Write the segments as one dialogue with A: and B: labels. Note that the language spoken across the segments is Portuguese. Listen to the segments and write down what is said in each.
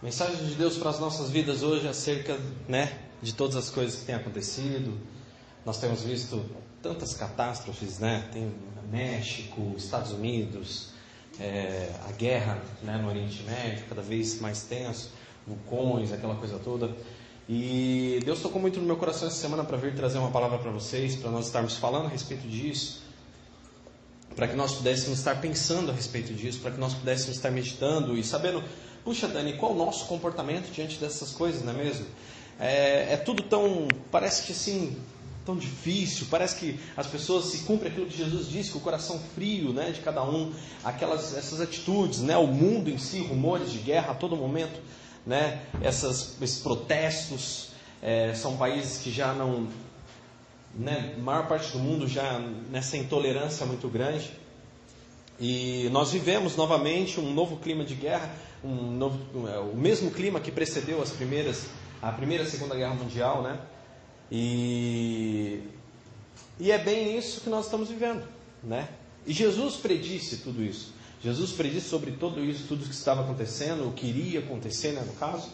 A: Mensagem de Deus para as nossas vidas hoje é acerca né, de todas as coisas que têm acontecido. Nós temos visto tantas catástrofes, né? Tem México, Estados Unidos, é, a guerra né, no Oriente Médio, cada vez mais tenso, vulcões, aquela coisa toda. E Deus tocou muito no meu coração essa semana para vir trazer uma palavra para vocês, para nós estarmos falando a respeito disso, para que nós pudéssemos estar pensando a respeito disso, para que nós pudéssemos estar meditando e sabendo Puxa, Dani, qual o nosso comportamento diante dessas coisas, não é mesmo? É, é tudo tão, parece que assim, tão difícil, parece que as pessoas se cumprem aquilo que Jesus disse, que o coração frio né, de cada um, aquelas, essas atitudes, né, o mundo em si, rumores de guerra a todo momento, né, essas, esses protestos, é, são países que já não, né, maior parte do mundo já nessa intolerância muito grande. E nós vivemos novamente um novo clima de guerra, um novo, é, o mesmo clima que precedeu as primeiras, a primeira e a segunda guerra mundial, né? E, e é bem isso que nós estamos vivendo, né? E Jesus predisse tudo isso. Jesus predisse sobre tudo isso, tudo que estava acontecendo, o que iria acontecer, né, no caso.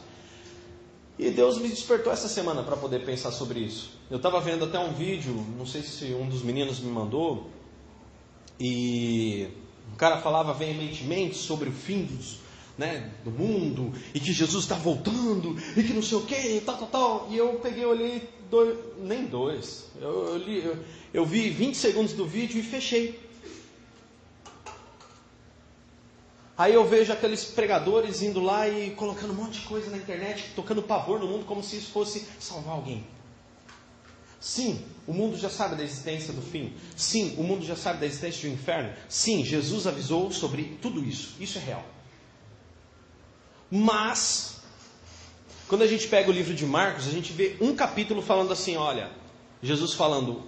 A: E Deus me despertou essa semana para poder pensar sobre isso. Eu estava vendo até um vídeo, não sei se um dos meninos me mandou, e o cara falava veementemente sobre o fim dos, né, do mundo, e que Jesus está voltando, e que não sei o que, tal, tal, tal. E eu peguei, olhei, dois, nem dois, eu, eu, li, eu, eu vi 20 segundos do vídeo e fechei. Aí eu vejo aqueles pregadores indo lá e colocando um monte de coisa na internet, tocando pavor no mundo como se isso fosse salvar alguém. Sim, o mundo já sabe da existência do fim. Sim, o mundo já sabe da existência do inferno. Sim, Jesus avisou sobre tudo isso. Isso é real. Mas, quando a gente pega o livro de Marcos, a gente vê um capítulo falando assim: olha, Jesus falando,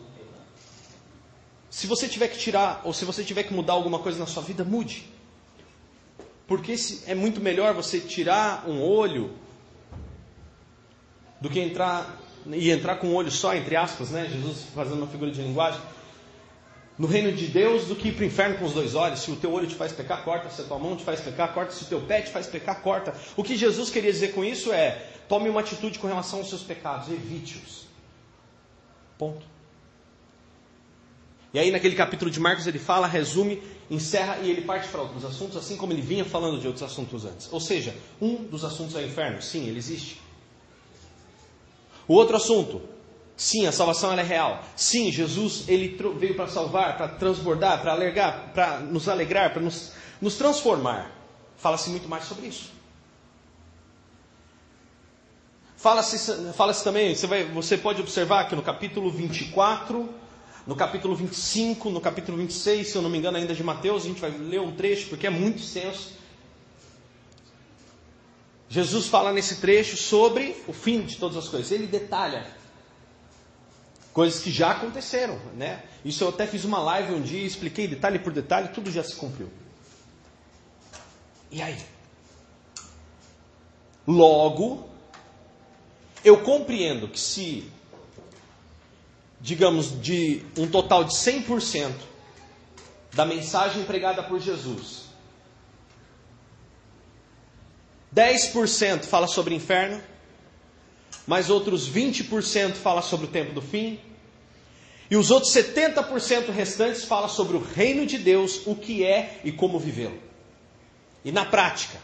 A: se você tiver que tirar, ou se você tiver que mudar alguma coisa na sua vida, mude. Porque é muito melhor você tirar um olho do que entrar e entrar com um olho só, entre aspas, né? Jesus fazendo uma figura de linguagem no reino de Deus do que ir para o inferno com os dois olhos. Se o teu olho te faz pecar, corta. Se a tua mão te faz pecar, corta. Se o teu pé te faz pecar, corta. O que Jesus queria dizer com isso é: tome uma atitude com relação aos seus pecados, evite-os. Ponto. E aí, naquele capítulo de Marcos, ele fala, resume, encerra e ele parte para outros assuntos, assim como ele vinha falando de outros assuntos antes. Ou seja, um dos assuntos é o inferno. Sim, ele existe. O outro assunto, Sim, a salvação é real. Sim, Jesus ele veio para salvar, para transbordar, para alegrar, para nos alegrar, para nos, nos transformar. Fala-se muito mais sobre isso. Fala-se fala também, você, vai, você pode observar que no capítulo 24, no capítulo 25, no capítulo 26, se eu não me engano, ainda de Mateus, a gente vai ler um trecho porque é muito extenso. Jesus fala nesse trecho sobre o fim de todas as coisas. Ele detalha Coisas que já aconteceram, né? Isso eu até fiz uma live um dia, expliquei detalhe por detalhe, tudo já se cumpriu. E aí? Logo, eu compreendo que se, digamos, de um total de 100% da mensagem pregada por Jesus, 10% fala sobre inferno, mas outros 20% fala sobre o tempo do fim, e os outros 70% restantes fala sobre o reino de Deus, o que é e como vivê-lo. E na prática,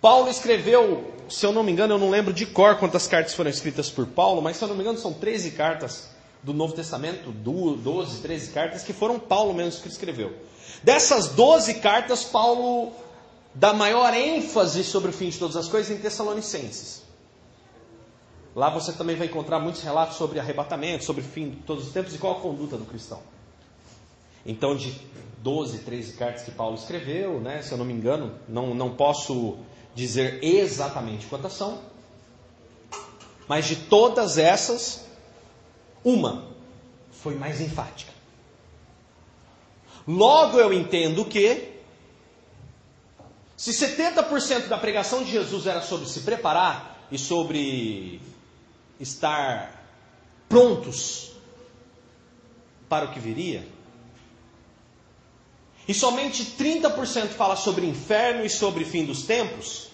A: Paulo escreveu, se eu não me engano, eu não lembro de cor quantas cartas foram escritas por Paulo, mas se eu não me engano são 13 cartas do Novo Testamento, 12, 13 cartas que foram Paulo mesmo que escreveu. Dessas 12 cartas, Paulo dá maior ênfase sobre o fim de todas as coisas em Tessalonicenses. Lá você também vai encontrar muitos relatos sobre arrebatamento, sobre o fim de todos os tempos e qual a conduta do cristão. Então, de 12, 13 cartas que Paulo escreveu, né, se eu não me engano, não, não posso dizer exatamente quantas são, mas de todas essas, uma foi mais enfática. Logo eu entendo que, se 70% da pregação de Jesus era sobre se preparar e sobre estar prontos para o que viria, e somente 30% fala sobre inferno e sobre fim dos tempos,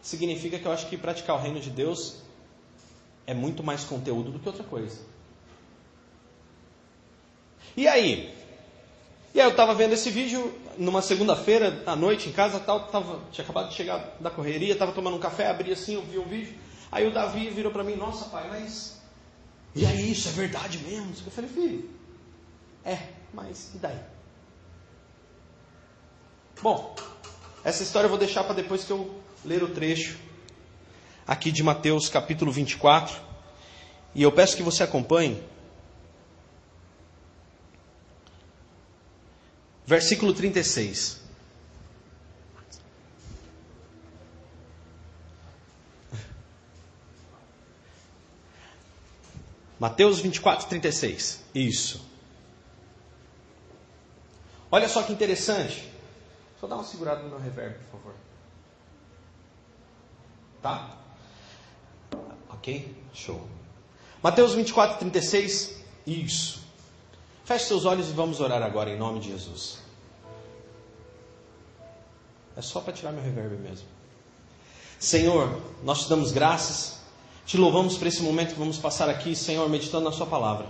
A: significa que eu acho que praticar o reino de Deus é muito mais conteúdo do que outra coisa. E aí, e aí eu estava vendo esse vídeo numa segunda-feira à noite em casa, tal, tava, tinha acabado de chegar da correria, estava tomando um café, abri assim, eu vi um vídeo. Aí o Davi virou para mim, nossa pai, mas e aí, isso é verdade mesmo? Eu falei, filho, é, mas e daí? Bom, essa história eu vou deixar para depois que eu ler o trecho aqui de Mateus capítulo 24. E eu peço que você acompanhe. Versículo 36. Mateus 24, 36. Isso. Olha só que interessante. Só dá uma segurada no meu reverb, por favor. Tá? Ok? Show. Mateus 24, 36. Isso. Feche seus olhos e vamos orar agora em nome de Jesus. É só para tirar meu reverb mesmo. Senhor, nós te damos graças, te louvamos por esse momento que vamos passar aqui, Senhor, meditando na Sua palavra.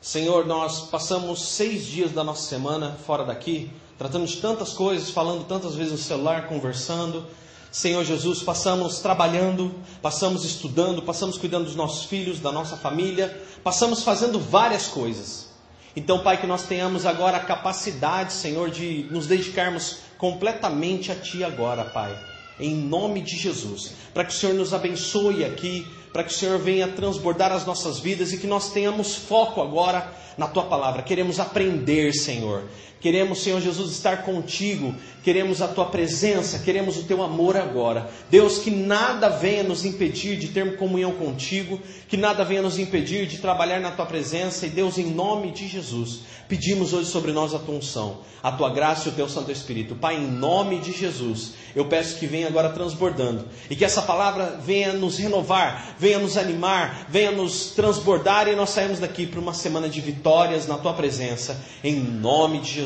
A: Senhor, nós passamos seis dias da nossa semana fora daqui, tratando de tantas coisas, falando tantas vezes no celular, conversando. Senhor Jesus, passamos trabalhando, passamos estudando, passamos cuidando dos nossos filhos, da nossa família, passamos fazendo várias coisas. Então, Pai, que nós tenhamos agora a capacidade, Senhor, de nos dedicarmos completamente a Ti agora, Pai. Em nome de Jesus. Para que o Senhor nos abençoe aqui, para que o Senhor venha transbordar as nossas vidas e que nós tenhamos foco agora na tua palavra. Queremos aprender, Senhor. Queremos, Senhor Jesus, estar contigo. Queremos a tua presença, queremos o teu amor agora. Deus, que nada venha nos impedir de ter comunhão contigo, que nada venha nos impedir de trabalhar na tua presença. E Deus, em nome de Jesus, pedimos hoje sobre nós a tua unção, a tua graça e o teu Santo Espírito. Pai, em nome de Jesus, eu peço que venha agora transbordando e que essa palavra venha nos renovar, venha nos animar, venha nos transbordar e nós saímos daqui para uma semana de vitórias na tua presença, em nome de Jesus.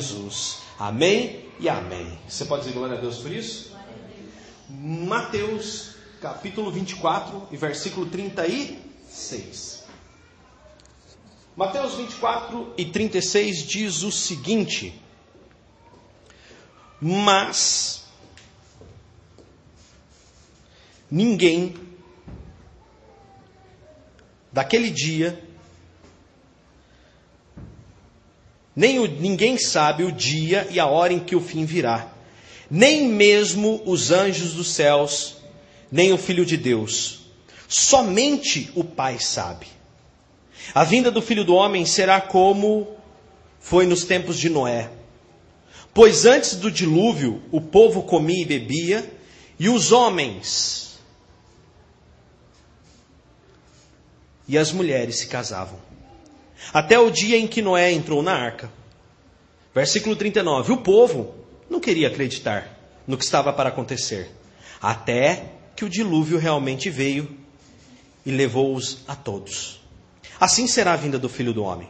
A: Amém e amém. Você pode dizer glória a Deus por isso? Mateus capítulo 24 e versículo 36. Mateus 24 e 36 diz o seguinte: Mas ninguém daquele dia Nem o, ninguém sabe o dia e a hora em que o fim virá. Nem mesmo os anjos dos céus, nem o Filho de Deus. Somente o Pai sabe. A vinda do Filho do Homem será como foi nos tempos de Noé. Pois antes do dilúvio, o povo comia e bebia, e os homens e as mulheres se casavam até o dia em que Noé entrou na arca. Versículo 39. O povo não queria acreditar no que estava para acontecer, até que o dilúvio realmente veio e levou-os a todos. Assim será a vinda do filho do homem.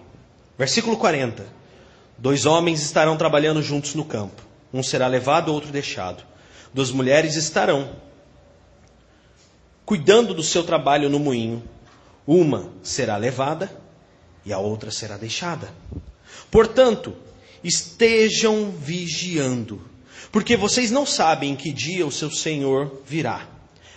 A: Versículo 40. Dois homens estarão trabalhando juntos no campo. Um será levado, outro deixado. Duas mulheres estarão cuidando do seu trabalho no moinho. Uma será levada e a outra será deixada. Portanto, estejam vigiando, porque vocês não sabem em que dia o seu Senhor virá.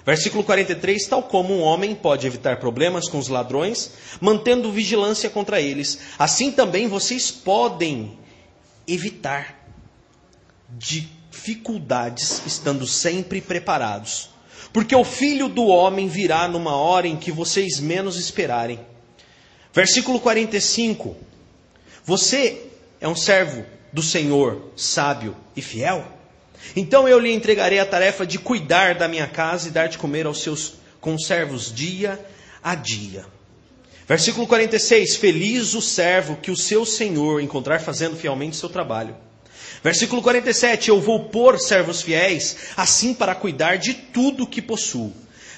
A: Versículo 43: Tal como um homem pode evitar problemas com os ladrões, mantendo vigilância contra eles, assim também vocês podem evitar dificuldades estando sempre preparados. Porque o filho do homem virá numa hora em que vocês menos esperarem. Versículo 45. Você é um servo do Senhor, sábio e fiel? Então eu lhe entregarei a tarefa de cuidar da minha casa e dar de comer aos seus conservos dia a dia. Versículo 46: Feliz o servo que o seu senhor encontrar fazendo fielmente seu trabalho. Versículo 47: Eu vou pôr servos fiéis, assim para cuidar de tudo que possuo.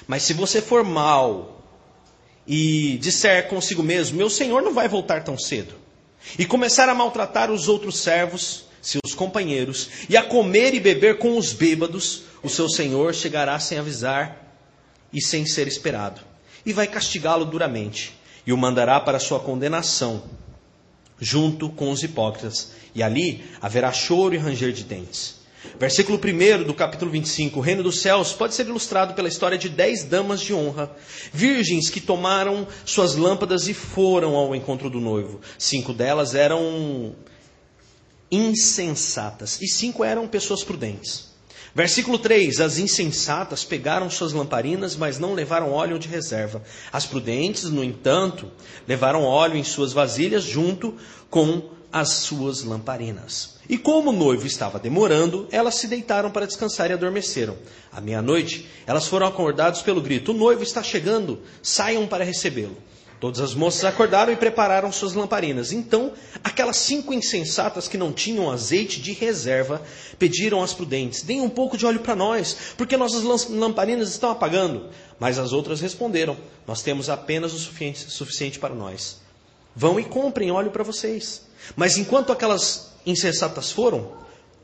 A: Mas se você for mal e disser consigo mesmo: Meu senhor não vai voltar tão cedo, e começar a maltratar os outros servos, seus companheiros, e a comer e beber com os bêbados, o seu senhor chegará sem avisar e sem ser esperado, e vai castigá-lo duramente, e o mandará para sua condenação, junto com os hipócritas, e ali haverá choro e ranger de dentes. Versículo 1 do capítulo 25: O reino dos céus pode ser ilustrado pela história de dez damas de honra, virgens que tomaram suas lâmpadas e foram ao encontro do noivo. Cinco delas eram insensatas e cinco eram pessoas prudentes. Versículo 3: As insensatas pegaram suas lamparinas, mas não levaram óleo de reserva. As prudentes, no entanto, levaram óleo em suas vasilhas junto com as suas lamparinas. E como o noivo estava demorando, elas se deitaram para descansar e adormeceram. À meia-noite, elas foram acordadas pelo grito: O noivo está chegando, saiam para recebê-lo. Todas as moças acordaram e prepararam suas lamparinas. Então, aquelas cinco insensatas que não tinham azeite de reserva pediram às prudentes: Deem um pouco de óleo para nós, porque nossas lamparinas estão apagando. Mas as outras responderam: Nós temos apenas o suficiente, suficiente para nós. Vão e comprem óleo para vocês. Mas enquanto aquelas insensatas foram,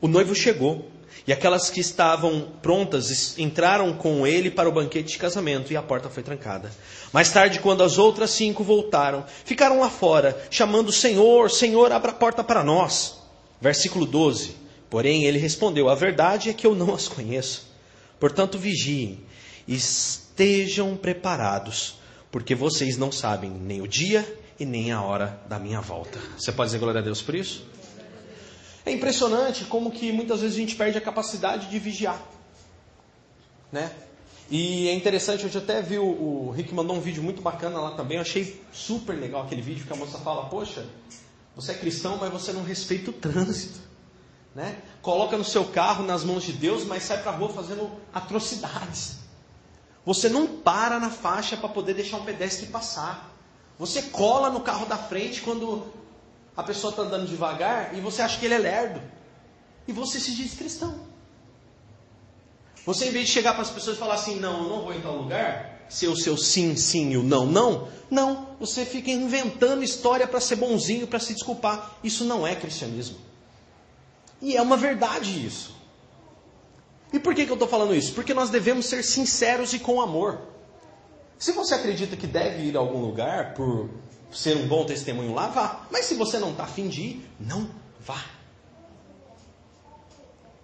A: o noivo chegou. E aquelas que estavam prontas entraram com ele para o banquete de casamento e a porta foi trancada. Mais tarde, quando as outras cinco voltaram, ficaram lá fora, chamando: Senhor, Senhor, abra a porta para nós. Versículo 12. Porém, ele respondeu: A verdade é que eu não as conheço. Portanto, vigiem, estejam preparados, porque vocês não sabem nem o dia e nem a hora da minha volta. Você pode dizer glória a Deus por isso? É impressionante como que muitas vezes a gente perde a capacidade de vigiar. Né? E é interessante, hoje até vi o, o Rick mandou um vídeo muito bacana lá também. Eu achei super legal aquele vídeo que a moça fala: Poxa, você é cristão, mas você não respeita o trânsito. Né? Coloca no seu carro nas mãos de Deus, mas sai para rua fazendo atrocidades. Você não para na faixa para poder deixar um pedestre passar. Você cola no carro da frente quando a pessoa está andando devagar e você acha que ele é lerdo. E você se diz cristão. Você, em vez de chegar para as pessoas e falar assim, não, eu não vou em tal lugar, ser o seu sim, sim e o não, não, não. Você fica inventando história para ser bonzinho, para se desculpar. Isso não é cristianismo. E é uma verdade isso. E por que, que eu estou falando isso? Porque nós devemos ser sinceros e com amor. Se você acredita que deve ir a algum lugar por ser um bom testemunho lá, vá. Mas se você não está afim de ir, não vá.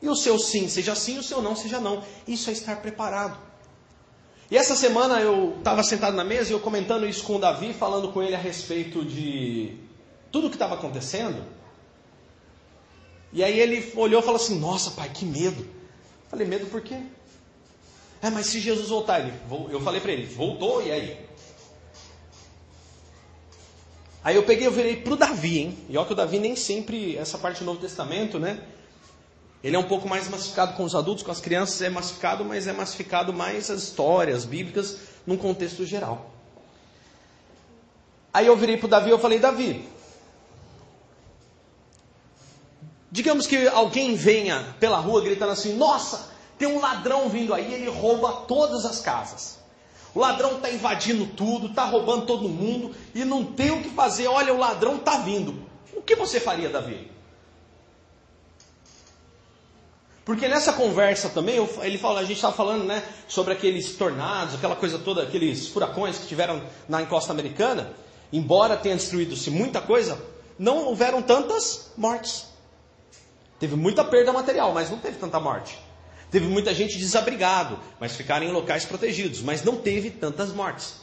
A: E o seu sim seja sim, o seu não seja não. Isso é estar preparado. E essa semana eu estava sentado na mesa e eu comentando isso com o Davi, falando com ele a respeito de tudo o que estava acontecendo. E aí ele olhou e falou assim: Nossa, pai, que medo. Eu falei: Medo por quê? É, mas se Jesus voltar, ele, eu falei para ele: Voltou, e aí? Aí eu peguei e virei para o Davi, hein? E olha que o Davi nem sempre, essa parte do Novo Testamento, né? Ele é um pouco mais massificado com os adultos, com as crianças é massificado, mas é massificado mais as histórias bíblicas num contexto geral. Aí eu virei para o Davi e eu falei, Davi, digamos que alguém venha pela rua gritando assim, nossa, tem um ladrão vindo aí, ele rouba todas as casas. O ladrão está invadindo tudo, está roubando todo mundo e não tem o que fazer. Olha, o ladrão está vindo. O que você faria, Davi? Porque nessa conversa também, ele fala, a gente estava falando né, sobre aqueles tornados, aquela coisa toda, aqueles furacões que tiveram na encosta americana. Embora tenha destruído-se muita coisa, não houveram tantas mortes. Teve muita perda material, mas não teve tanta morte. Teve muita gente desabrigado, mas ficaram em locais protegidos, mas não teve tantas mortes.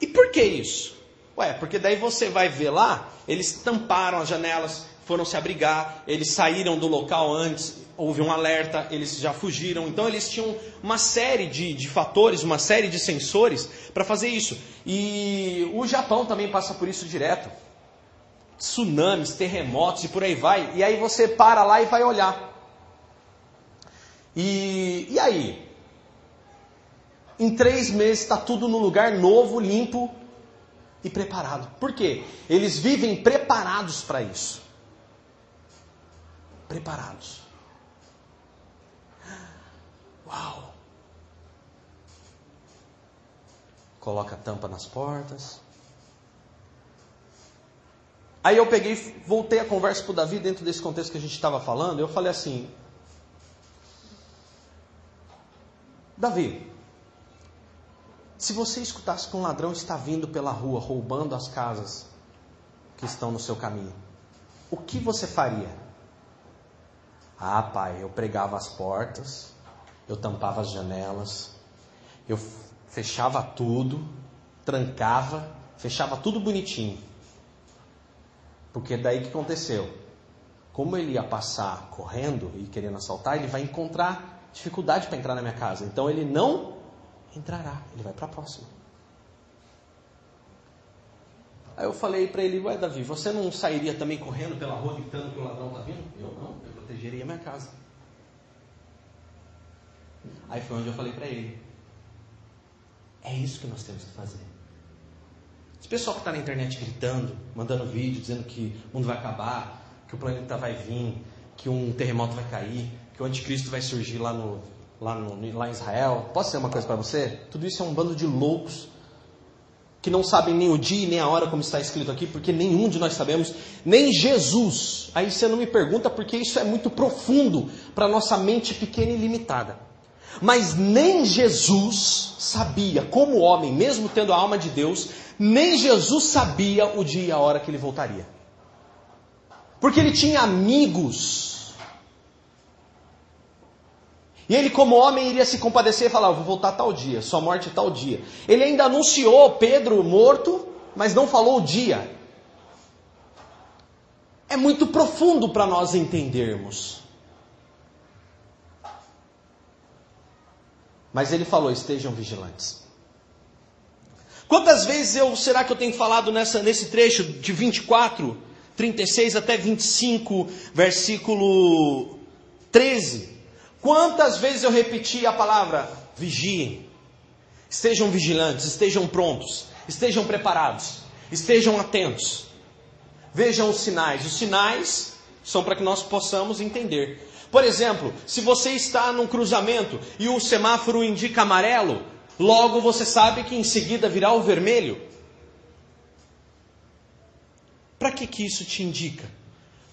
A: E por que isso? Ué, porque daí você vai ver lá, eles tamparam as janelas, foram se abrigar, eles saíram do local antes, houve um alerta, eles já fugiram. Então eles tinham uma série de, de fatores, uma série de sensores para fazer isso. E o Japão também passa por isso direto. Tsunamis, terremotos e por aí vai. E aí você para lá e vai olhar. E, e aí? Em três meses está tudo no lugar novo, limpo e preparado. Por quê? Eles vivem preparados para isso. Preparados. Uau! Coloca a tampa nas portas. Aí eu peguei, voltei a conversa para o Davi dentro desse contexto que a gente estava falando. Eu falei assim: Davi, se você escutasse que um ladrão está vindo pela rua roubando as casas que estão no seu caminho, o que você faria? Ah, pai, eu pregava as portas, eu tampava as janelas, eu fechava tudo, trancava, fechava tudo bonitinho. Porque daí que aconteceu? Como ele ia passar correndo e querendo assaltar, ele vai encontrar dificuldade para entrar na minha casa. Então ele não entrará, ele vai para a próxima. Aí eu falei para ele, ué Davi, você não sairia também correndo pela rua gritando que o ladrão está vindo? Eu não, eu protegeria a minha casa. Aí foi onde eu falei para ele, é isso que nós temos que fazer. Esse pessoal que está na internet gritando, mandando vídeo, dizendo que o mundo vai acabar, que o planeta vai vir, que um terremoto vai cair, que o anticristo vai surgir lá no, lá, no, lá em Israel. Posso dizer uma coisa para você? Tudo isso é um bando de loucos que não sabem nem o dia nem a hora, como está escrito aqui, porque nenhum de nós sabemos, nem Jesus. Aí você não me pergunta, porque isso é muito profundo para nossa mente pequena e limitada. Mas nem Jesus sabia, como homem, mesmo tendo a alma de Deus, nem Jesus sabia o dia e a hora que ele voltaria. Porque ele tinha amigos e ele, como homem, iria se compadecer e falar: vou voltar tal dia, sua morte tal dia. Ele ainda anunciou Pedro morto, mas não falou o dia. É muito profundo para nós entendermos. Mas ele falou: estejam vigilantes. Quantas vezes eu será que eu tenho falado nessa, nesse trecho de 24, 36 até 25, versículo 13? Quantas vezes eu repeti a palavra vigiem? Estejam vigilantes, estejam prontos, estejam preparados, estejam atentos. Vejam os sinais. Os sinais são para que nós possamos entender. Por exemplo, se você está num cruzamento e o semáforo indica amarelo, logo você sabe que em seguida virá o vermelho. Para que, que isso te indica?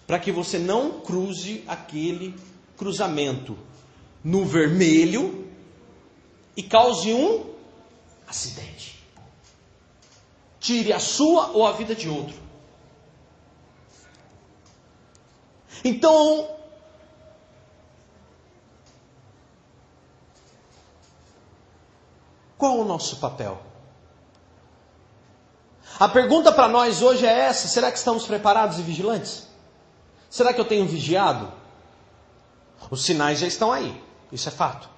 A: Para que você não cruze aquele cruzamento no vermelho e cause um acidente. Tire a sua ou a vida de outro. Então, qual o nosso papel? A pergunta para nós hoje é essa: será que estamos preparados e vigilantes? Será que eu tenho vigiado? Os sinais já estão aí. Isso é fato.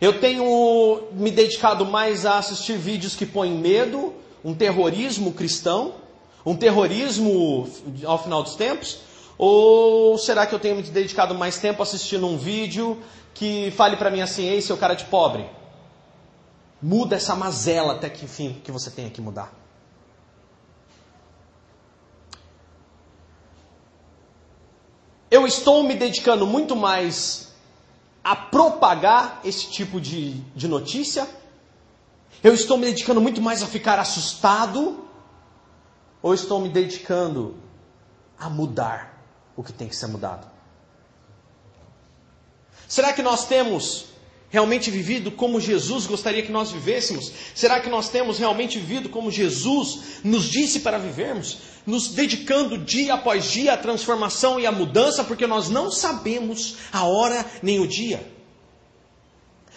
A: Eu tenho me dedicado mais a assistir vídeos que põem medo, um terrorismo cristão, um terrorismo ao final dos tempos? Ou será que eu tenho me dedicado mais tempo assistindo um vídeo que fale para mim assim, ei, seu cara de pobre, muda essa mazela até que enfim que você tenha que mudar? Eu estou me dedicando muito mais a propagar esse tipo de, de notícia? Eu estou me dedicando muito mais a ficar assustado? Ou estou me dedicando a mudar o que tem que ser mudado? Será que nós temos realmente vivido como Jesus gostaria que nós vivêssemos? Será que nós temos realmente vivido como Jesus nos disse para vivermos? Nos dedicando dia após dia à transformação e à mudança, porque nós não sabemos a hora nem o dia.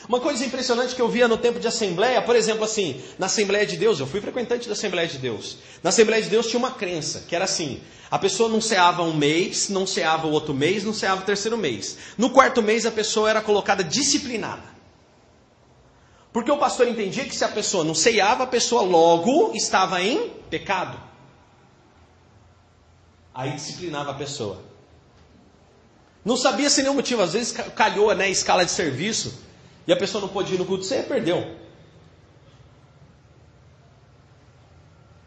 A: Uma coisa impressionante que eu via no tempo de assembleia, por exemplo, assim, na Assembleia de Deus, eu fui frequentante da Assembleia de Deus. Na Assembleia de Deus tinha uma crença, que era assim: a pessoa não ceava um mês, não ceava o outro mês, não ceava o terceiro mês. No quarto mês a pessoa era colocada disciplinada. Porque o pastor entendia que se a pessoa não ceava, a pessoa logo estava em pecado. Aí disciplinava a pessoa. Não sabia sem nenhum motivo, às vezes calhou né, escala de serviço e a pessoa não pôde ir no culto, você perdeu.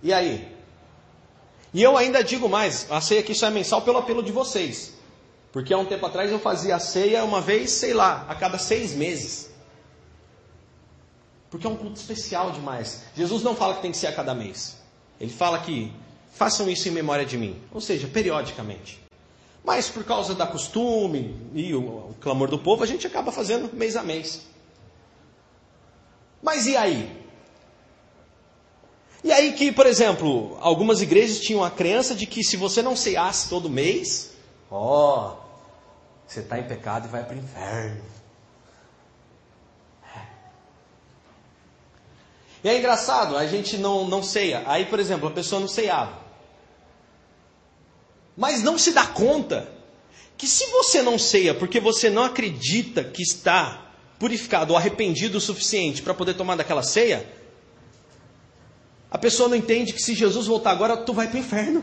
A: E aí? E eu ainda digo mais, a ceia aqui só é mensal pelo apelo de vocês. Porque há um tempo atrás eu fazia a ceia uma vez, sei lá, a cada seis meses. Porque é um culto especial demais. Jesus não fala que tem que ser a cada mês. Ele fala que façam isso em memória de mim. Ou seja, periodicamente. Mas por causa da costume e o, o clamor do povo, a gente acaba fazendo mês a mês. Mas e aí? E aí que, por exemplo, algumas igrejas tinham a crença de que se você não ceasse todo mês, ó, oh, você está em pecado e vai para o inferno. É. E é engraçado, a gente não, não ceia. Aí, por exemplo, a pessoa não ceiava. Mas não se dá conta que se você não ceia porque você não acredita que está purificado ou arrependido o suficiente para poder tomar daquela ceia, a pessoa não entende que se Jesus voltar agora, tu vai para o inferno.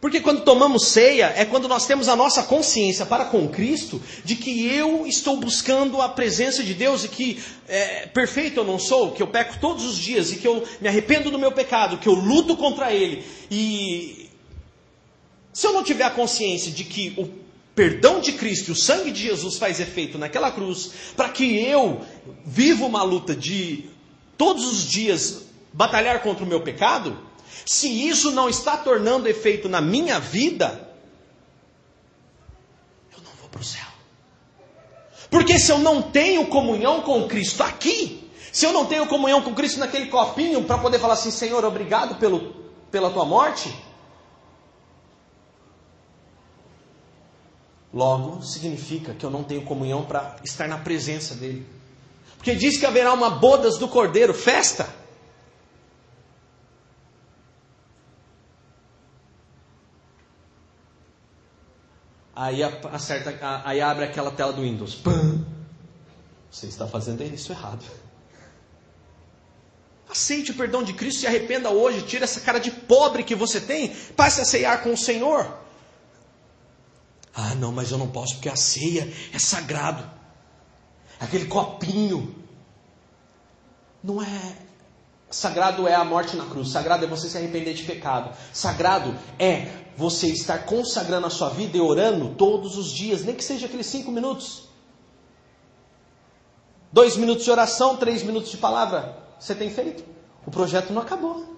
A: Porque quando tomamos ceia, é quando nós temos a nossa consciência para com Cristo de que eu estou buscando a presença de Deus e que é, perfeito eu não sou, que eu peco todos os dias e que eu me arrependo do meu pecado, que eu luto contra ele. E se eu não tiver a consciência de que o perdão de Cristo e o sangue de Jesus faz efeito naquela cruz, para que eu viva uma luta de todos os dias batalhar contra o meu pecado, se isso não está tornando efeito na minha vida, eu não vou para o céu. Porque se eu não tenho comunhão com Cristo aqui, se eu não tenho comunhão com Cristo naquele copinho para poder falar assim, Senhor, obrigado pelo, pela tua morte, logo significa que eu não tenho comunhão para estar na presença dele. Porque diz que haverá uma bodas do cordeiro, festa. Aí acerta, aí abre aquela tela do Windows. Pam. Você está fazendo isso errado. Aceite o perdão de Cristo, se arrependa hoje, tira essa cara de pobre que você tem, passe a ceiar com o Senhor. Não, mas eu não posso porque a ceia é sagrado aquele copinho. Não é. Sagrado é a morte na cruz, sagrado é você se arrepender de pecado, sagrado é você estar consagrando a sua vida e orando todos os dias, nem que seja aqueles cinco minutos. Dois minutos de oração, três minutos de palavra. Você tem feito? O projeto não acabou.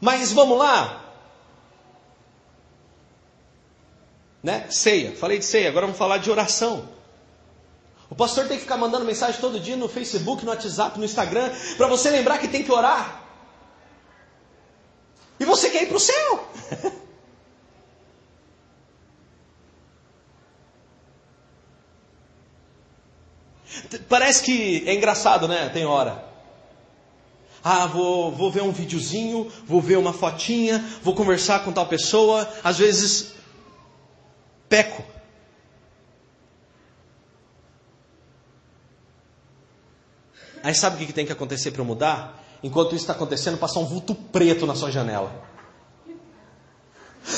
A: Mas vamos lá, né? Ceia. Falei de ceia, agora vamos falar de oração. O pastor tem que ficar mandando mensagem todo dia no Facebook, no WhatsApp, no Instagram, para você lembrar que tem que orar. E você quer ir para o céu. Parece que é engraçado, né? Tem hora. Ah, vou, vou ver um videozinho, vou ver uma fotinha, vou conversar com tal pessoa. Às vezes peco. Aí sabe o que tem que acontecer para mudar? Enquanto isso está acontecendo, passa um vulto preto na sua janela.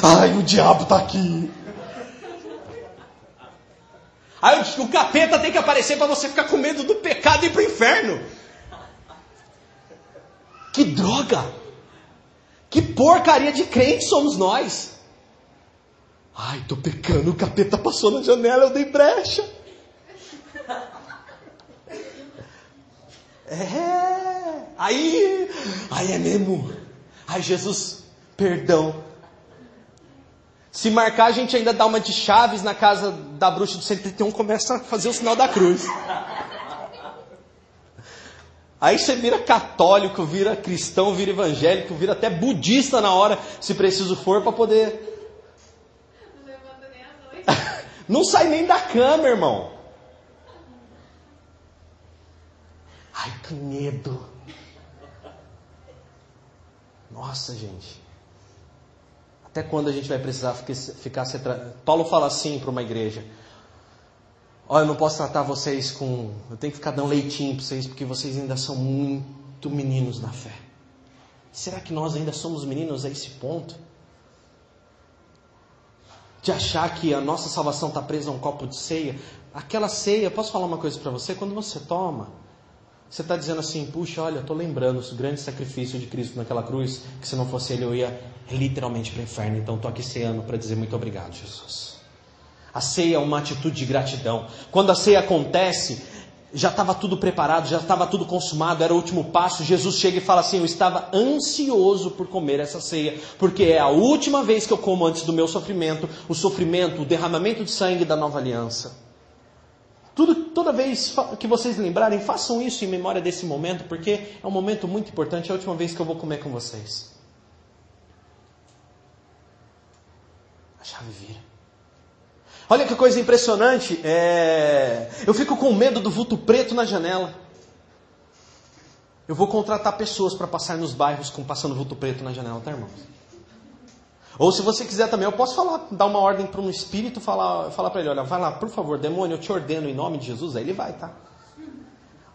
A: Ai, o diabo está aqui. Aí o capeta tem que aparecer para você ficar com medo do pecado e ir para o inferno. Que droga! Que porcaria de crente somos nós! Ai, tô pecando, o capeta passou na janela, eu dei brecha. É, aí, aí é mesmo. Ai, Jesus, perdão. Se marcar, a gente ainda dá uma de chaves na casa da bruxa do 131, começa a fazer o sinal da cruz. Aí você vira católico, vira cristão, vira evangélico, vira até budista na hora, se preciso for, para poder não sai nem da cama, irmão. Ai, que medo. Nossa, gente. Até quando a gente vai precisar ficar se. Paulo fala assim para uma igreja: Olha, eu não posso tratar vocês com. Eu tenho que ficar dando leitinho para vocês, porque vocês ainda são muito meninos na fé. Será que nós ainda somos meninos a esse ponto? De achar que a nossa salvação está presa a um copo de ceia. Aquela ceia, posso falar uma coisa para você? Quando você toma, você está dizendo assim: puxa, olha, estou lembrando o grande sacrifício de Cristo naquela cruz, que se não fosse Ele eu ia literalmente para o inferno. Então estou aqui ceando para dizer muito obrigado, Jesus. A ceia é uma atitude de gratidão. Quando a ceia acontece, já estava tudo preparado, já estava tudo consumado, era o último passo. Jesus chega e fala assim: Eu estava ansioso por comer essa ceia, porque é a última vez que eu como antes do meu sofrimento, o sofrimento, o derramamento de sangue da nova aliança. Tudo, toda vez que vocês lembrarem, façam isso em memória desse momento, porque é um momento muito importante, é a última vez que eu vou comer com vocês. A chave vira. Olha que coisa impressionante. É... Eu fico com medo do vulto preto na janela. Eu vou contratar pessoas para passar nos bairros com passando vulto preto na janela, tá, irmãos? Ou se você quiser também, eu posso falar, dar uma ordem para um espírito, falar, falar para ele, olha, vai lá, por favor, demônio, eu te ordeno em nome de Jesus, aí ele vai, tá?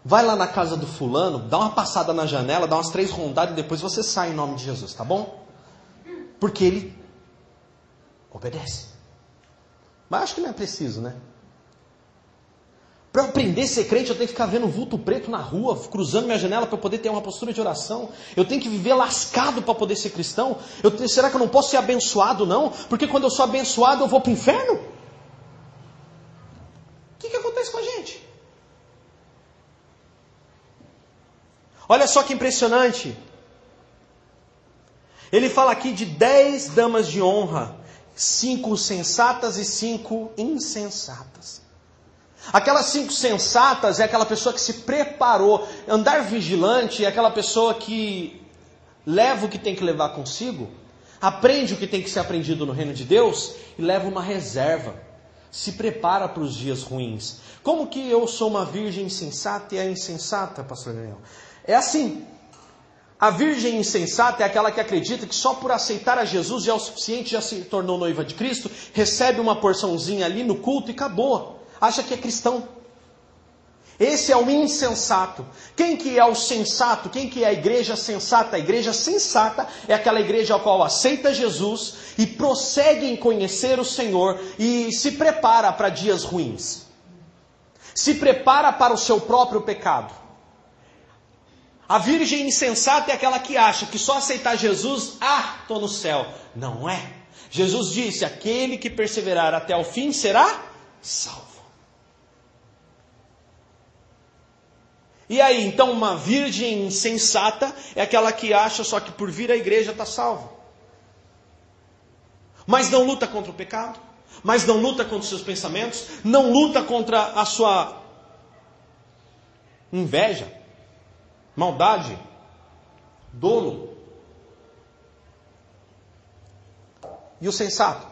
A: Vai lá na casa do fulano, dá uma passada na janela, dá umas três rondadas e depois você sai em nome de Jesus, tá bom? Porque ele obedece. Mas acho que não é preciso, né? Para eu aprender a ser crente, eu tenho que ficar vendo vulto preto na rua, cruzando minha janela para poder ter uma postura de oração. Eu tenho que viver lascado para poder ser cristão. Eu, será que eu não posso ser abençoado, não? Porque quando eu sou abençoado, eu vou para o inferno? O que, que acontece com a gente? Olha só que impressionante. Ele fala aqui de dez damas de honra cinco sensatas e cinco insensatas. Aquelas cinco sensatas é aquela pessoa que se preparou. Andar vigilante é aquela pessoa que leva o que tem que levar consigo, aprende o que tem que ser aprendido no reino de Deus e leva uma reserva. Se prepara para os dias ruins. Como que eu sou uma virgem insensata e é insensata, pastor Daniel? É assim, a virgem insensata é aquela que acredita que só por aceitar a Jesus já é o suficiente, já se tornou noiva de Cristo, recebe uma porçãozinha ali no culto e acabou. Acha que é cristão. Esse é o insensato. Quem que é o sensato? Quem que é a igreja sensata? A igreja sensata é aquela igreja a qual aceita Jesus e prossegue em conhecer o Senhor e se prepara para dias ruins. Se prepara para o seu próprio pecado. A virgem insensata é aquela que acha que só aceitar Jesus, ah, estou no céu. Não é. Jesus disse: aquele que perseverar até o fim será salvo. E aí, então, uma virgem insensata é aquela que acha só que por vir à igreja está salvo. Mas não luta contra o pecado, mas não luta contra os seus pensamentos, não luta contra a sua inveja, maldade, dolo. E o sensato?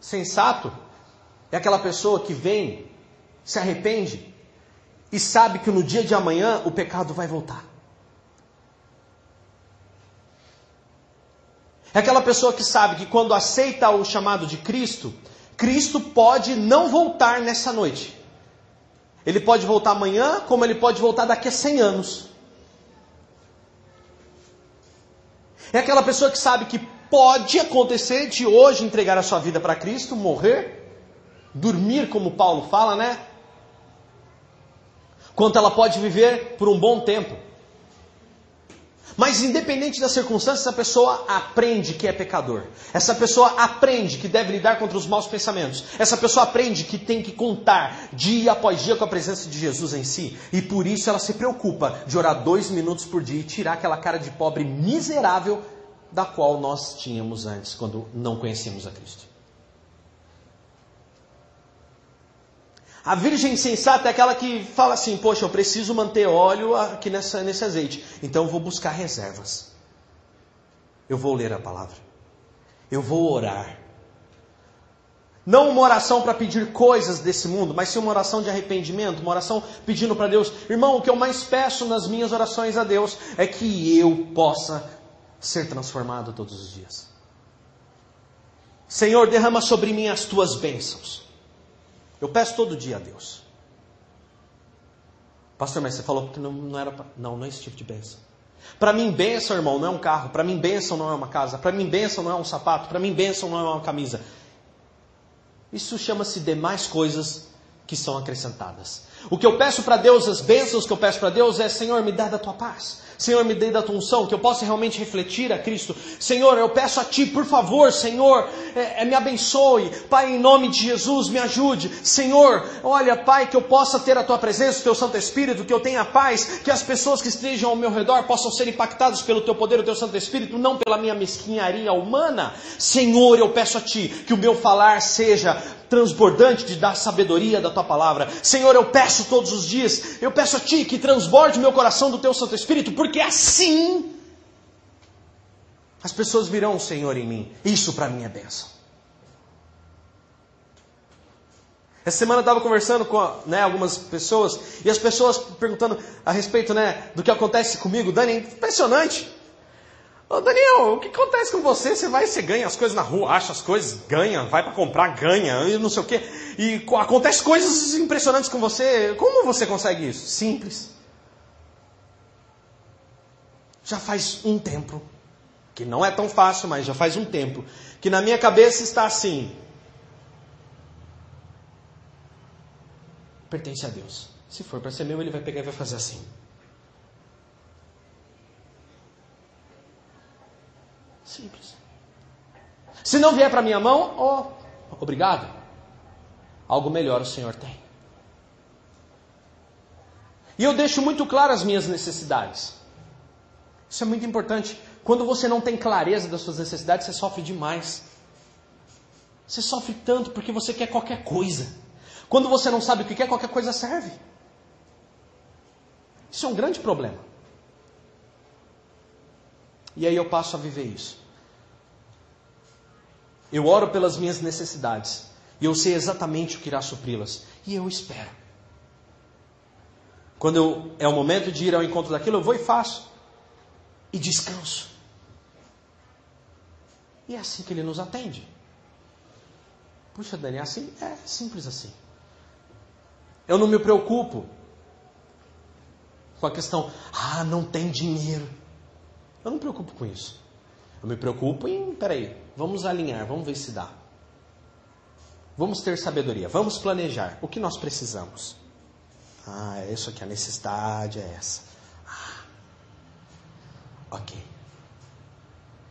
A: Sensato é aquela pessoa que vem, se arrepende e sabe que no dia de amanhã o pecado vai voltar. É aquela pessoa que sabe que quando aceita o chamado de Cristo, Cristo pode não voltar nessa noite. Ele pode voltar amanhã, como ele pode voltar daqui a 100 anos. É aquela pessoa que sabe que pode acontecer de hoje entregar a sua vida para Cristo, morrer, dormir, como Paulo fala, né? Quanto ela pode viver por um bom tempo. Mas independente das circunstâncias, essa pessoa aprende que é pecador. Essa pessoa aprende que deve lidar contra os maus pensamentos. Essa pessoa aprende que tem que contar dia após dia com a presença de Jesus em si. E por isso ela se preocupa de orar dois minutos por dia e tirar aquela cara de pobre miserável da qual nós tínhamos antes, quando não conhecíamos a Cristo. A virgem sensata é aquela que fala assim: Poxa, eu preciso manter óleo aqui nessa, nesse azeite, então eu vou buscar reservas. Eu vou ler a palavra. Eu vou orar. Não uma oração para pedir coisas desse mundo, mas sim uma oração de arrependimento, uma oração pedindo para Deus, irmão, o que eu mais peço nas minhas orações a Deus é que eu possa ser transformado todos os dias. Senhor, derrama sobre mim as tuas bênçãos. Eu peço todo dia a Deus. Pastor, mas você falou que não, não era. Pra... Não, não é esse tipo de bênção. Para mim, bênção, irmão, não é um carro. Para mim, bênção não é uma casa. Para mim, bênção não é um sapato. Para mim, bênção não é uma camisa. Isso chama-se demais coisas que são acrescentadas. O que eu peço para Deus, as bênçãos que eu peço para Deus é: Senhor, me dá da tua paz. Senhor, me dê da tua unção, que eu possa realmente refletir a Cristo. Senhor, eu peço a Ti, por favor, Senhor, é, é, me abençoe. Pai, em nome de Jesus, me ajude. Senhor, olha, Pai, que eu possa ter a Tua presença, o Teu Santo Espírito, que eu tenha paz, que as pessoas que estejam ao meu redor possam ser impactadas pelo Teu poder, o Teu Santo Espírito, não pela minha mesquinharia humana. Senhor, eu peço a Ti que o meu falar seja transbordante de dar sabedoria da tua palavra. Senhor, eu peço todos os dias, eu peço a ti que transborde meu coração do teu Santo Espírito, porque assim as pessoas virão, Senhor, em mim. Isso para mim é bênção. Essa semana eu estava conversando com né, algumas pessoas e as pessoas perguntando a respeito né, do que acontece comigo. Dani, é impressionante. Ô Daniel, o que acontece com você? Você vai, você ganha as coisas na rua, acha as coisas, ganha, vai para comprar, ganha, e não sei o quê. E acontece coisas impressionantes com você. Como você consegue isso? Simples. Já faz um tempo, que não é tão fácil, mas já faz um tempo, que na minha cabeça está assim: pertence a Deus. Se for para ser meu, ele vai pegar e vai fazer assim. Simples. Se não vier para minha mão, oh, obrigado. Algo melhor o Senhor tem. E eu deixo muito claro as minhas necessidades. Isso é muito importante. Quando você não tem clareza das suas necessidades, você sofre demais. Você sofre tanto porque você quer qualquer coisa. Quando você não sabe o que quer, qualquer coisa serve. Isso é um grande problema. E aí eu passo a viver isso. Eu oro pelas minhas necessidades. E eu sei exatamente o que irá supri-las. E eu espero. Quando eu, é o momento de ir ao encontro daquilo, eu vou e faço. E descanso. E é assim que ele nos atende. Puxa, Dani, é assim? É simples assim. Eu não me preocupo com a questão, ah, não tem dinheiro. Eu não me preocupo com isso. Eu me preocupo em, peraí, vamos alinhar, vamos ver se dá. Vamos ter sabedoria, vamos planejar. O que nós precisamos? Ah, é isso aqui, a necessidade é essa. Ah, ok.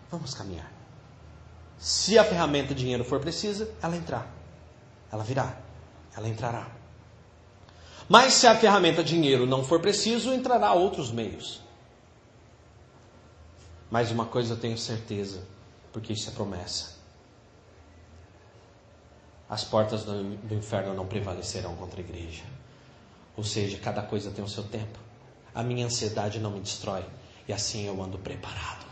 A: Vamos caminhar. Se a ferramenta dinheiro for precisa, ela entrar. Ela virá. Ela entrará. Mas se a ferramenta dinheiro não for preciso, entrará outros meios. Mas uma coisa eu tenho certeza, porque isso é promessa. As portas do, do inferno não prevalecerão contra a igreja. Ou seja, cada coisa tem o seu tempo. A minha ansiedade não me destrói. E assim eu ando preparado.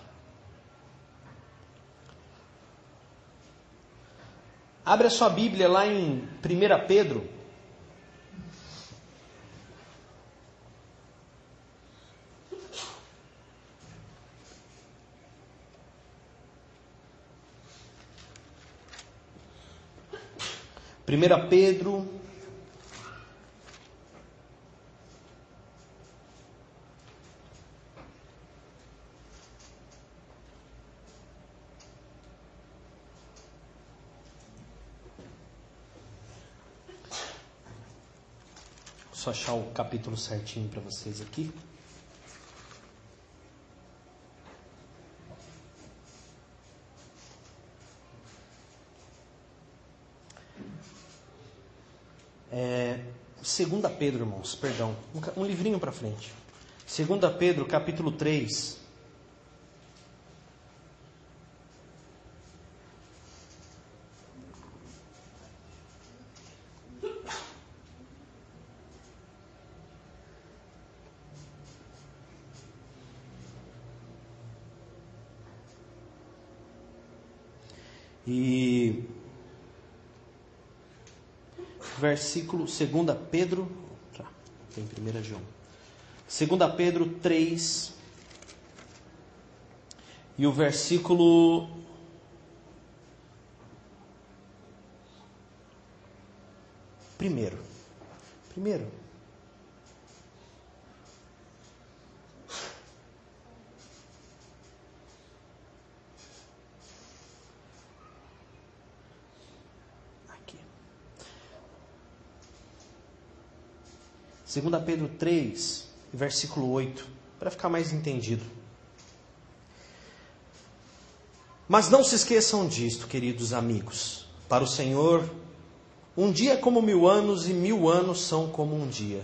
A: Abre a sua Bíblia lá em 1 Pedro 1 Pedro. Só achar o capítulo certinho para vocês aqui. É, 2 Pedro, irmãos, perdão, um, livrinho para frente. 2 Pedro, capítulo 3. E versículo 2 Pedro, tem 1 João. 2 Pedro 3 e o versículo primeiro. Primeiro. Segunda Pedro 3, versículo 8. para ficar mais entendido. Mas não se esqueçam disto, queridos amigos. Para o Senhor, um dia é como mil anos e mil anos são como um dia.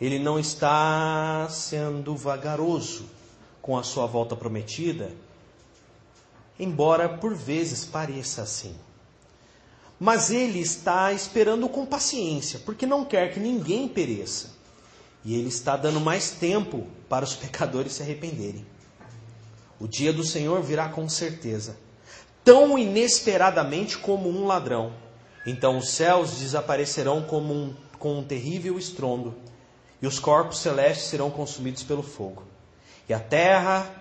A: Ele não está sendo vagaroso com a sua volta prometida, embora por vezes pareça assim. Mas ele está esperando com paciência, porque não quer que ninguém pereça. E ele está dando mais tempo para os pecadores se arrependerem. O dia do Senhor virá com certeza, tão inesperadamente como um ladrão. Então os céus desaparecerão como um, com um terrível estrondo, e os corpos celestes serão consumidos pelo fogo. E a terra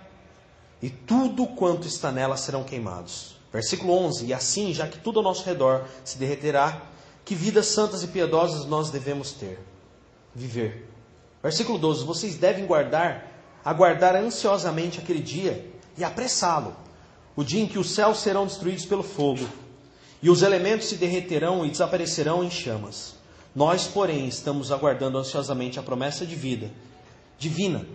A: e tudo quanto está nela serão queimados. Versículo 11: E assim, já que tudo ao nosso redor se derreterá, que vidas santas e piedosas nós devemos ter, viver. Versículo 12: Vocês devem guardar, aguardar ansiosamente aquele dia e apressá-lo, o dia em que os céus serão destruídos pelo fogo, e os elementos se derreterão e desaparecerão em chamas. Nós, porém, estamos aguardando ansiosamente a promessa de vida divina,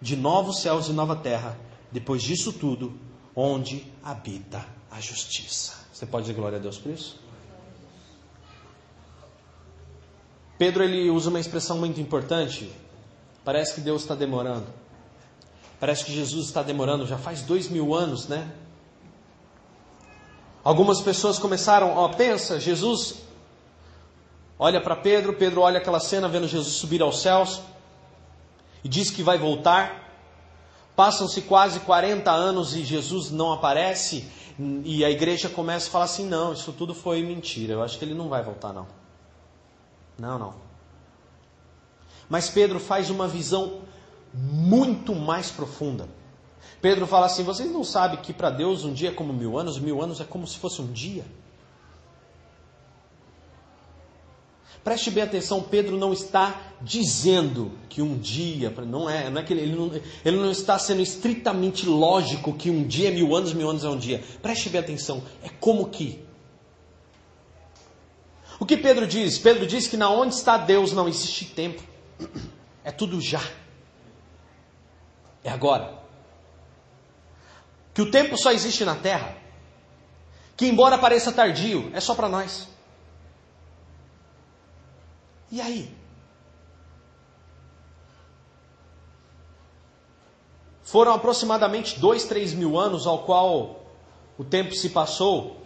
A: de novos céus e nova terra, depois disso tudo, onde habita a justiça. Você pode dizer glória a Deus por isso? Pedro ele usa uma expressão muito importante. Parece que Deus está demorando. Parece que Jesus está demorando. Já faz dois mil anos, né? Algumas pessoas começaram, ó, pensa, Jesus olha para Pedro, Pedro olha aquela cena vendo Jesus subir aos céus e diz que vai voltar. Passam-se quase 40 anos e Jesus não aparece, e a igreja começa a falar assim: não, isso tudo foi mentira, eu acho que ele não vai voltar, não. Não, não. Mas Pedro faz uma visão muito mais profunda. Pedro fala assim: vocês não sabem que para Deus um dia é como mil anos, mil anos é como se fosse um dia? Preste bem atenção, Pedro não está dizendo que um dia, não é, não é que ele, ele, não, ele não está sendo estritamente lógico que um dia é mil anos, mil anos é um dia. Preste bem atenção, é como que. O que Pedro diz? Pedro diz que na onde está Deus não existe tempo, é tudo já, é agora. Que o tempo só existe na terra, que embora pareça tardio, é só para nós. E aí? Foram aproximadamente dois, três mil anos ao qual o tempo se passou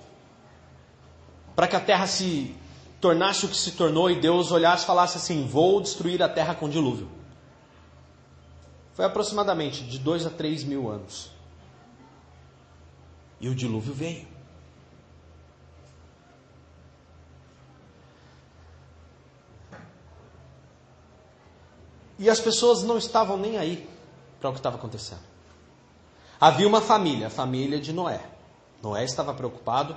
A: para que a terra se tornasse o que se tornou e Deus olhasse e falasse assim: Vou destruir a terra com dilúvio. Foi aproximadamente de dois a três mil anos. E o dilúvio veio. E as pessoas não estavam nem aí para o que estava acontecendo. Havia uma família, a família de Noé. Noé estava preocupado.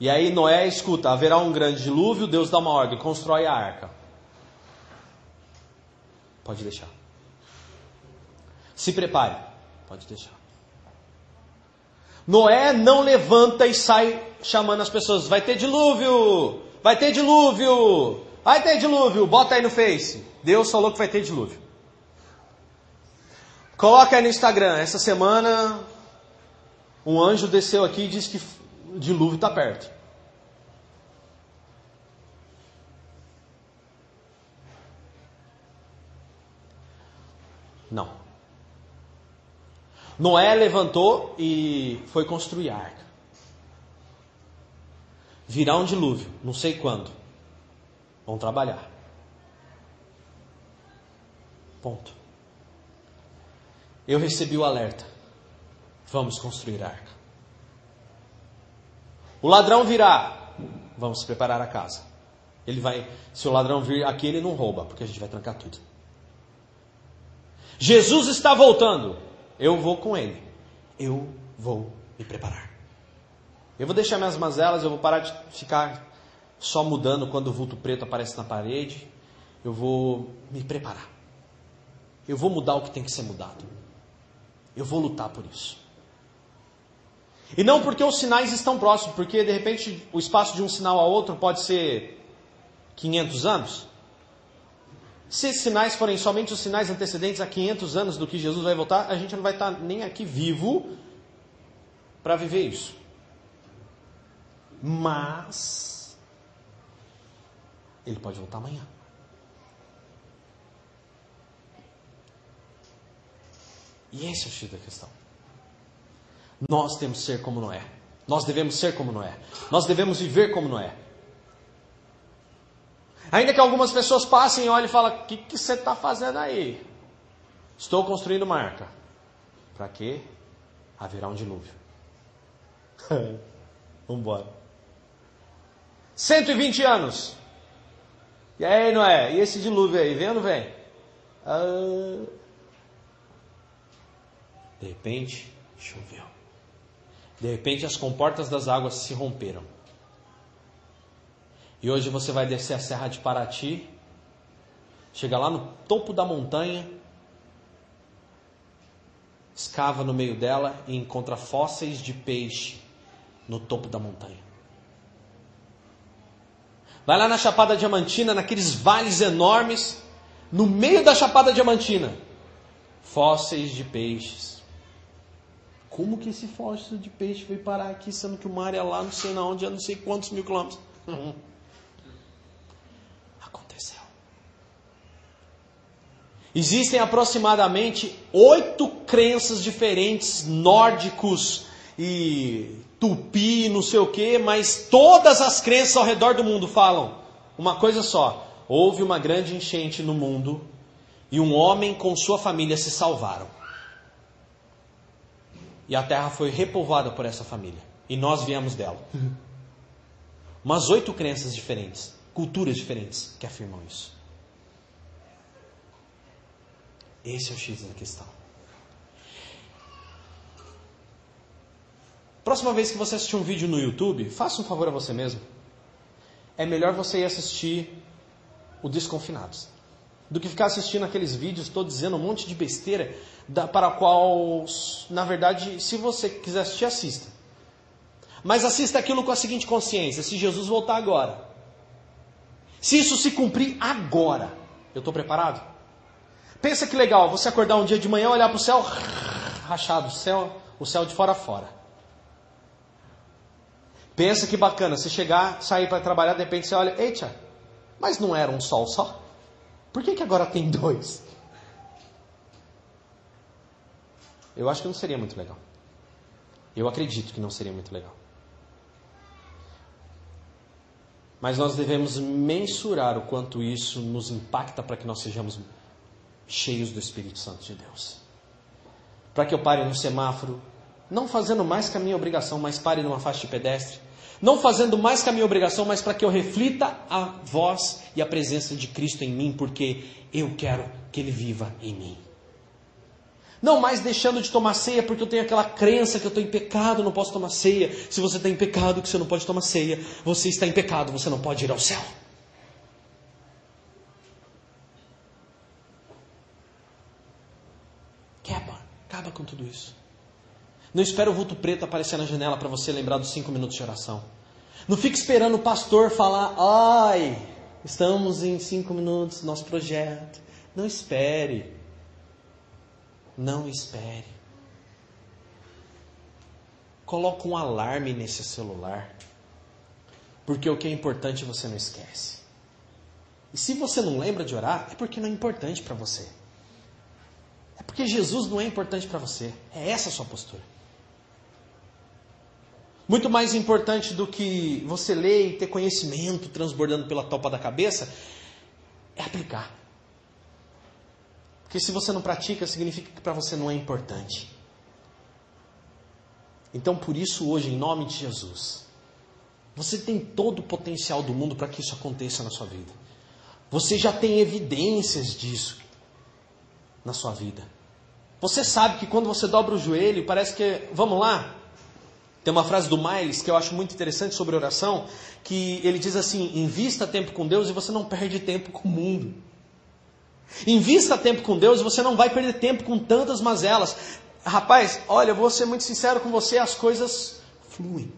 A: E aí Noé escuta: haverá um grande dilúvio, Deus dá uma ordem, constrói a arca. Pode deixar. Se prepare. Pode deixar. Noé não levanta e sai chamando as pessoas: vai ter dilúvio! Vai ter dilúvio! Vai ter dilúvio! Bota aí no Face. Deus falou que vai ter dilúvio. Coloca aí no Instagram. Essa semana, um anjo desceu aqui e disse que dilúvio está perto. Não. Noé levantou e foi construir a arca. Virá um dilúvio, não sei quando. Vão trabalhar. Ponto. Eu recebi o alerta. Vamos construir a arca. O ladrão virá. Vamos preparar a casa. Ele vai, se o ladrão vir aqui, ele não rouba, porque a gente vai trancar tudo. Jesus está voltando. Eu vou com ele. Eu vou me preparar. Eu vou deixar minhas mazelas, eu vou parar de ficar só mudando quando o vulto preto aparece na parede. Eu vou me preparar. Eu vou mudar o que tem que ser mudado. Eu vou lutar por isso. E não porque os sinais estão próximos, porque de repente o espaço de um sinal a outro pode ser 500 anos, Se esses sinais forem somente os sinais antecedentes a 500 anos do que Jesus vai voltar, a gente não vai estar nem aqui vivo para viver isso. Mas ele pode voltar amanhã. E esse é o X da questão. Nós temos que ser como Noé. Nós devemos ser como Noé. Nós devemos viver como Noé. Ainda que algumas pessoas passem e olhem e falem: O que, que você está fazendo aí? Estou construindo uma arca. Para quê? Haverá um dilúvio. Vamos embora. 120 anos. E aí, Noé? E esse dilúvio aí? Vendo, vem? Ah... De repente, choveu. De repente, as comportas das águas se romperam. E hoje você vai descer a Serra de Paraty, chega lá no topo da montanha, escava no meio dela e encontra fósseis de peixe no topo da montanha. Vai lá na Chapada Diamantina, naqueles vales enormes, no meio da Chapada Diamantina, fósseis de peixes. Como que esse fóssil de peixe veio parar aqui, sendo que o mar é lá, não sei na onde, a não sei quantos mil quilômetros? Aconteceu. Existem aproximadamente oito crenças diferentes nórdicos e tupi, não sei o que, mas todas as crenças ao redor do mundo falam uma coisa só: houve uma grande enchente no mundo e um homem com sua família se salvaram. E a terra foi repovoada por essa família. E nós viemos dela. Umas oito crenças diferentes, culturas diferentes que afirmam isso. Esse é o X da questão. Próxima vez que você assistir um vídeo no YouTube, faça um favor a você mesmo. É melhor você ir assistir o Desconfinados do que ficar assistindo aqueles vídeos, estou dizendo um monte de besteira da, para qual, na verdade, se você quiser assistir, assista. Mas assista aquilo com a seguinte consciência: se Jesus voltar agora, se isso se cumprir agora, eu estou preparado? Pensa que legal, você acordar um dia de manhã, olhar para o céu, rachado, o céu, o céu de fora a fora. Pensa que bacana, você chegar, sair para trabalhar, de repente você olha, eita, mas não era um sol só? Por que, que agora tem dois? Eu acho que não seria muito legal. Eu acredito que não seria muito legal. Mas nós devemos mensurar o quanto isso nos impacta para que nós sejamos cheios do Espírito Santo de Deus. Para que eu pare no semáforo, não fazendo mais que a minha obrigação, mas pare numa faixa de pedestre não fazendo mais que a minha obrigação, mas para que eu reflita a voz e a presença de Cristo em mim, porque eu quero que Ele viva em mim. Não mais deixando de tomar ceia, porque eu tenho aquela crença que eu estou em pecado, não posso tomar ceia. Se você está em pecado, que você não pode tomar ceia, você está em pecado, você não pode ir ao céu. Quebra, acaba com tudo isso. Não espera o vulto preto aparecer na janela para você lembrar dos cinco minutos de oração. Não fique esperando o pastor falar, ai, estamos em cinco minutos, nosso projeto. Não espere. Não espere. Coloque um alarme nesse celular. Porque o que é importante você não esquece. E se você não lembra de orar, é porque não é importante para você. É porque Jesus não é importante para você. É essa a sua postura. Muito mais importante do que você ler e ter conhecimento transbordando pela topa da cabeça é aplicar. Porque se você não pratica, significa que para você não é importante. Então, por isso, hoje, em nome de Jesus, você tem todo o potencial do mundo para que isso aconteça na sua vida. Você já tem evidências disso na sua vida. Você sabe que quando você dobra o joelho, parece que, vamos lá, tem uma frase do Miles que eu acho muito interessante sobre oração, que ele diz assim: invista tempo com Deus e você não perde tempo com o mundo. Invista tempo com Deus e você não vai perder tempo com tantas mazelas. Rapaz, olha, eu vou ser muito sincero com você, as coisas fluem.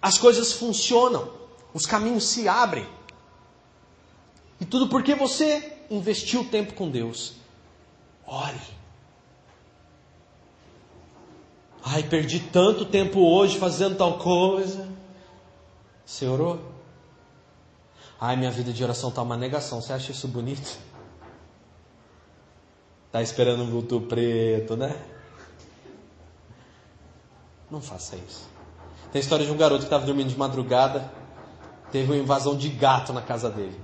A: As coisas funcionam, os caminhos se abrem. E tudo porque você investiu tempo com Deus, ore. Ai, perdi tanto tempo hoje fazendo tal coisa. Você orou? Ai, minha vida de oração está uma negação. Você acha isso bonito? Tá esperando um vulto preto, né? Não faça isso. Tem a história de um garoto que estava dormindo de madrugada, teve uma invasão de gato na casa dele.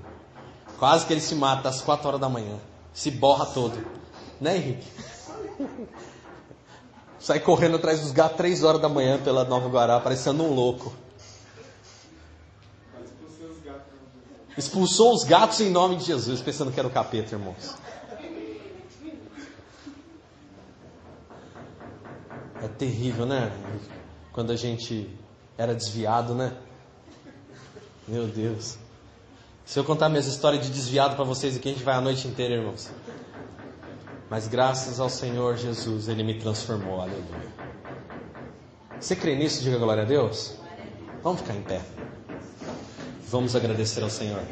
A: Quase que ele se mata às quatro horas da manhã. Se borra todo. Né, Henrique? Sai correndo atrás dos gatos três horas da manhã pela Nova Guará, parecendo um louco. Expulsou os gatos em nome de Jesus, pensando que era o capeta, irmãos. É terrível, né? Quando a gente era desviado, né? Meu Deus. Se eu contar minhas histórias de desviado para vocês aqui, a gente vai a noite inteira, irmãos. Mas graças ao Senhor Jesus, Ele me transformou. Aleluia. Você crê nisso? Diga glória a Deus. Vamos ficar em pé. Vamos agradecer ao Senhor.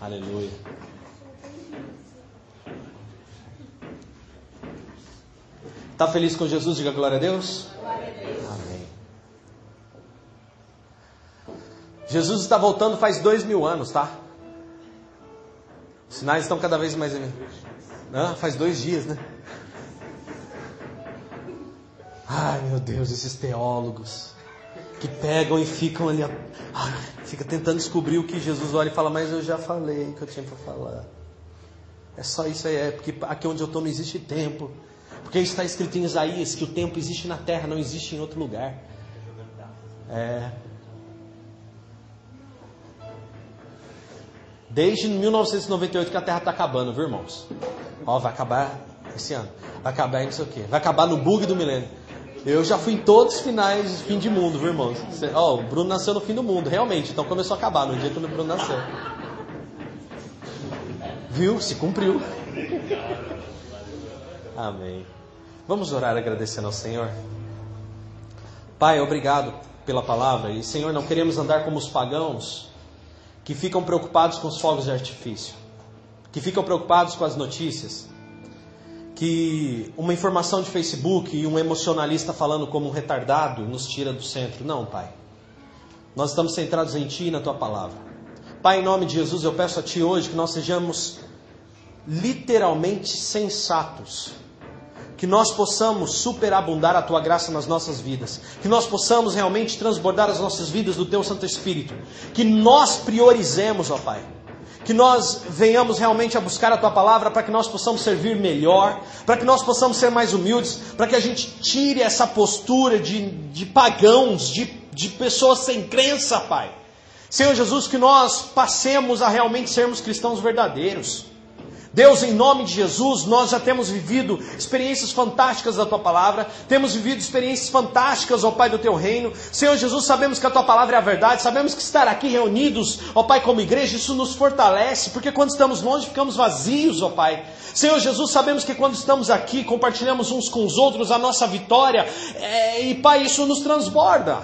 A: Aleluia. Está feliz com Jesus? Diga glória a Deus. Amém. Jesus está voltando faz dois mil anos, tá? Os sinais estão cada vez mais. Ah, faz dois dias, né? Ai meu Deus, esses teólogos que pegam e ficam ali, ai, fica tentando descobrir o que Jesus olha e fala, mas eu já falei o que eu tinha para falar. É só isso aí, é porque aqui onde eu estou não existe tempo. Porque está escrito em Isaías que o tempo existe na terra, não existe em outro lugar. É. Desde 1998 que a terra está acabando, viu irmãos? Ó, vai acabar esse ano. Vai acabar em não sei o quê. Vai acabar no bug do milênio. Eu já fui em todos os finais de fim de mundo, viu irmãos? Ó, o Bruno nasceu no fim do mundo, realmente. Então começou a acabar no dia que o Bruno nasceu. Viu? Se cumpriu. Amém. Vamos orar agradecendo ao Senhor. Pai, obrigado pela palavra. E, Senhor, não queremos andar como os pagãos que ficam preocupados com os fogos de artifício, que ficam preocupados com as notícias, que uma informação de Facebook e um emocionalista falando como um retardado nos tira do centro. Não, Pai. Nós estamos centrados em Ti e na Tua palavra. Pai, em nome de Jesus, eu peço a Ti hoje que nós sejamos literalmente sensatos que nós possamos superabundar a tua graça nas nossas vidas, que nós possamos realmente transbordar as nossas vidas do teu Santo Espírito, que nós priorizemos, ó Pai, que nós venhamos realmente a buscar a tua palavra para que nós possamos servir melhor, para que nós possamos ser mais humildes, para que a gente tire essa postura de, de pagãos, de, de pessoas sem crença, Pai. Senhor Jesus, que nós passemos a realmente sermos cristãos verdadeiros. Deus, em nome de Jesus, nós já temos vivido experiências fantásticas da tua palavra, temos vivido experiências fantásticas, ó Pai, do teu reino. Senhor Jesus, sabemos que a tua palavra é a verdade, sabemos que estar aqui reunidos, ó Pai, como igreja, isso nos fortalece, porque quando estamos longe ficamos vazios, ó Pai. Senhor Jesus, sabemos que quando estamos aqui, compartilhamos uns com os outros a nossa vitória, é, e Pai, isso nos transborda.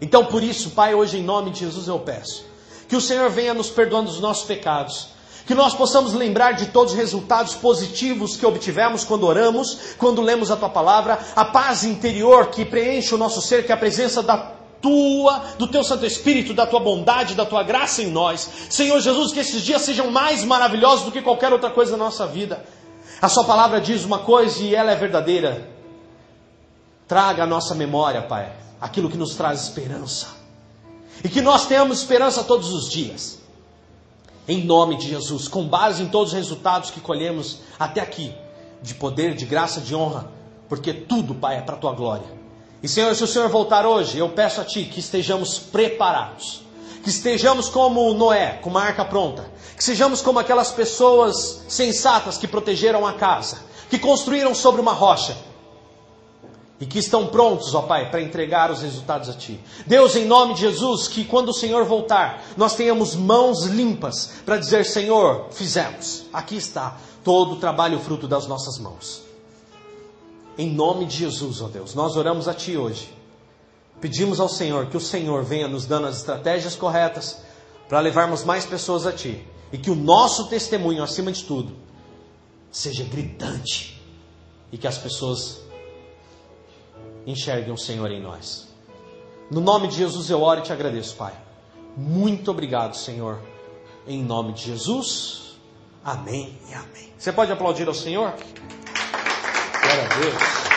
A: Então, por isso, Pai, hoje em nome de Jesus eu peço que o Senhor venha nos perdoando os nossos pecados que nós possamos lembrar de todos os resultados positivos que obtivemos quando oramos, quando lemos a tua palavra, a paz interior que preenche o nosso ser, que é a presença da tua, do teu Santo Espírito, da tua bondade, da tua graça em nós. Senhor Jesus, que esses dias sejam mais maravilhosos do que qualquer outra coisa na nossa vida. A sua palavra diz uma coisa e ela é verdadeira. Traga à nossa memória, Pai, aquilo que nos traz esperança. E que nós tenhamos esperança todos os dias em nome de Jesus, com base em todos os resultados que colhemos até aqui, de poder, de graça, de honra, porque tudo, Pai, é para a tua glória. E Senhor, se o Senhor voltar hoje, eu peço a Ti que estejamos preparados, que estejamos como Noé, com uma arca pronta, que sejamos como aquelas pessoas sensatas que protegeram a casa, que construíram sobre uma rocha, e que estão prontos, ó Pai, para entregar os resultados a Ti. Deus, em nome de Jesus, que quando o Senhor voltar, nós tenhamos mãos limpas para dizer: Senhor, fizemos, aqui está todo o trabalho fruto das nossas mãos. Em nome de Jesus, ó Deus, nós oramos a Ti hoje. Pedimos ao Senhor que o Senhor venha nos dando as estratégias corretas para levarmos mais pessoas a Ti E que o nosso testemunho, acima de tudo, seja gritante. E que as pessoas enxerguem o Senhor em nós. No nome de Jesus eu oro e te agradeço, Pai. Muito obrigado, Senhor. Em nome de Jesus. Amém e amém. Você pode aplaudir ao Senhor? Glória a Deus.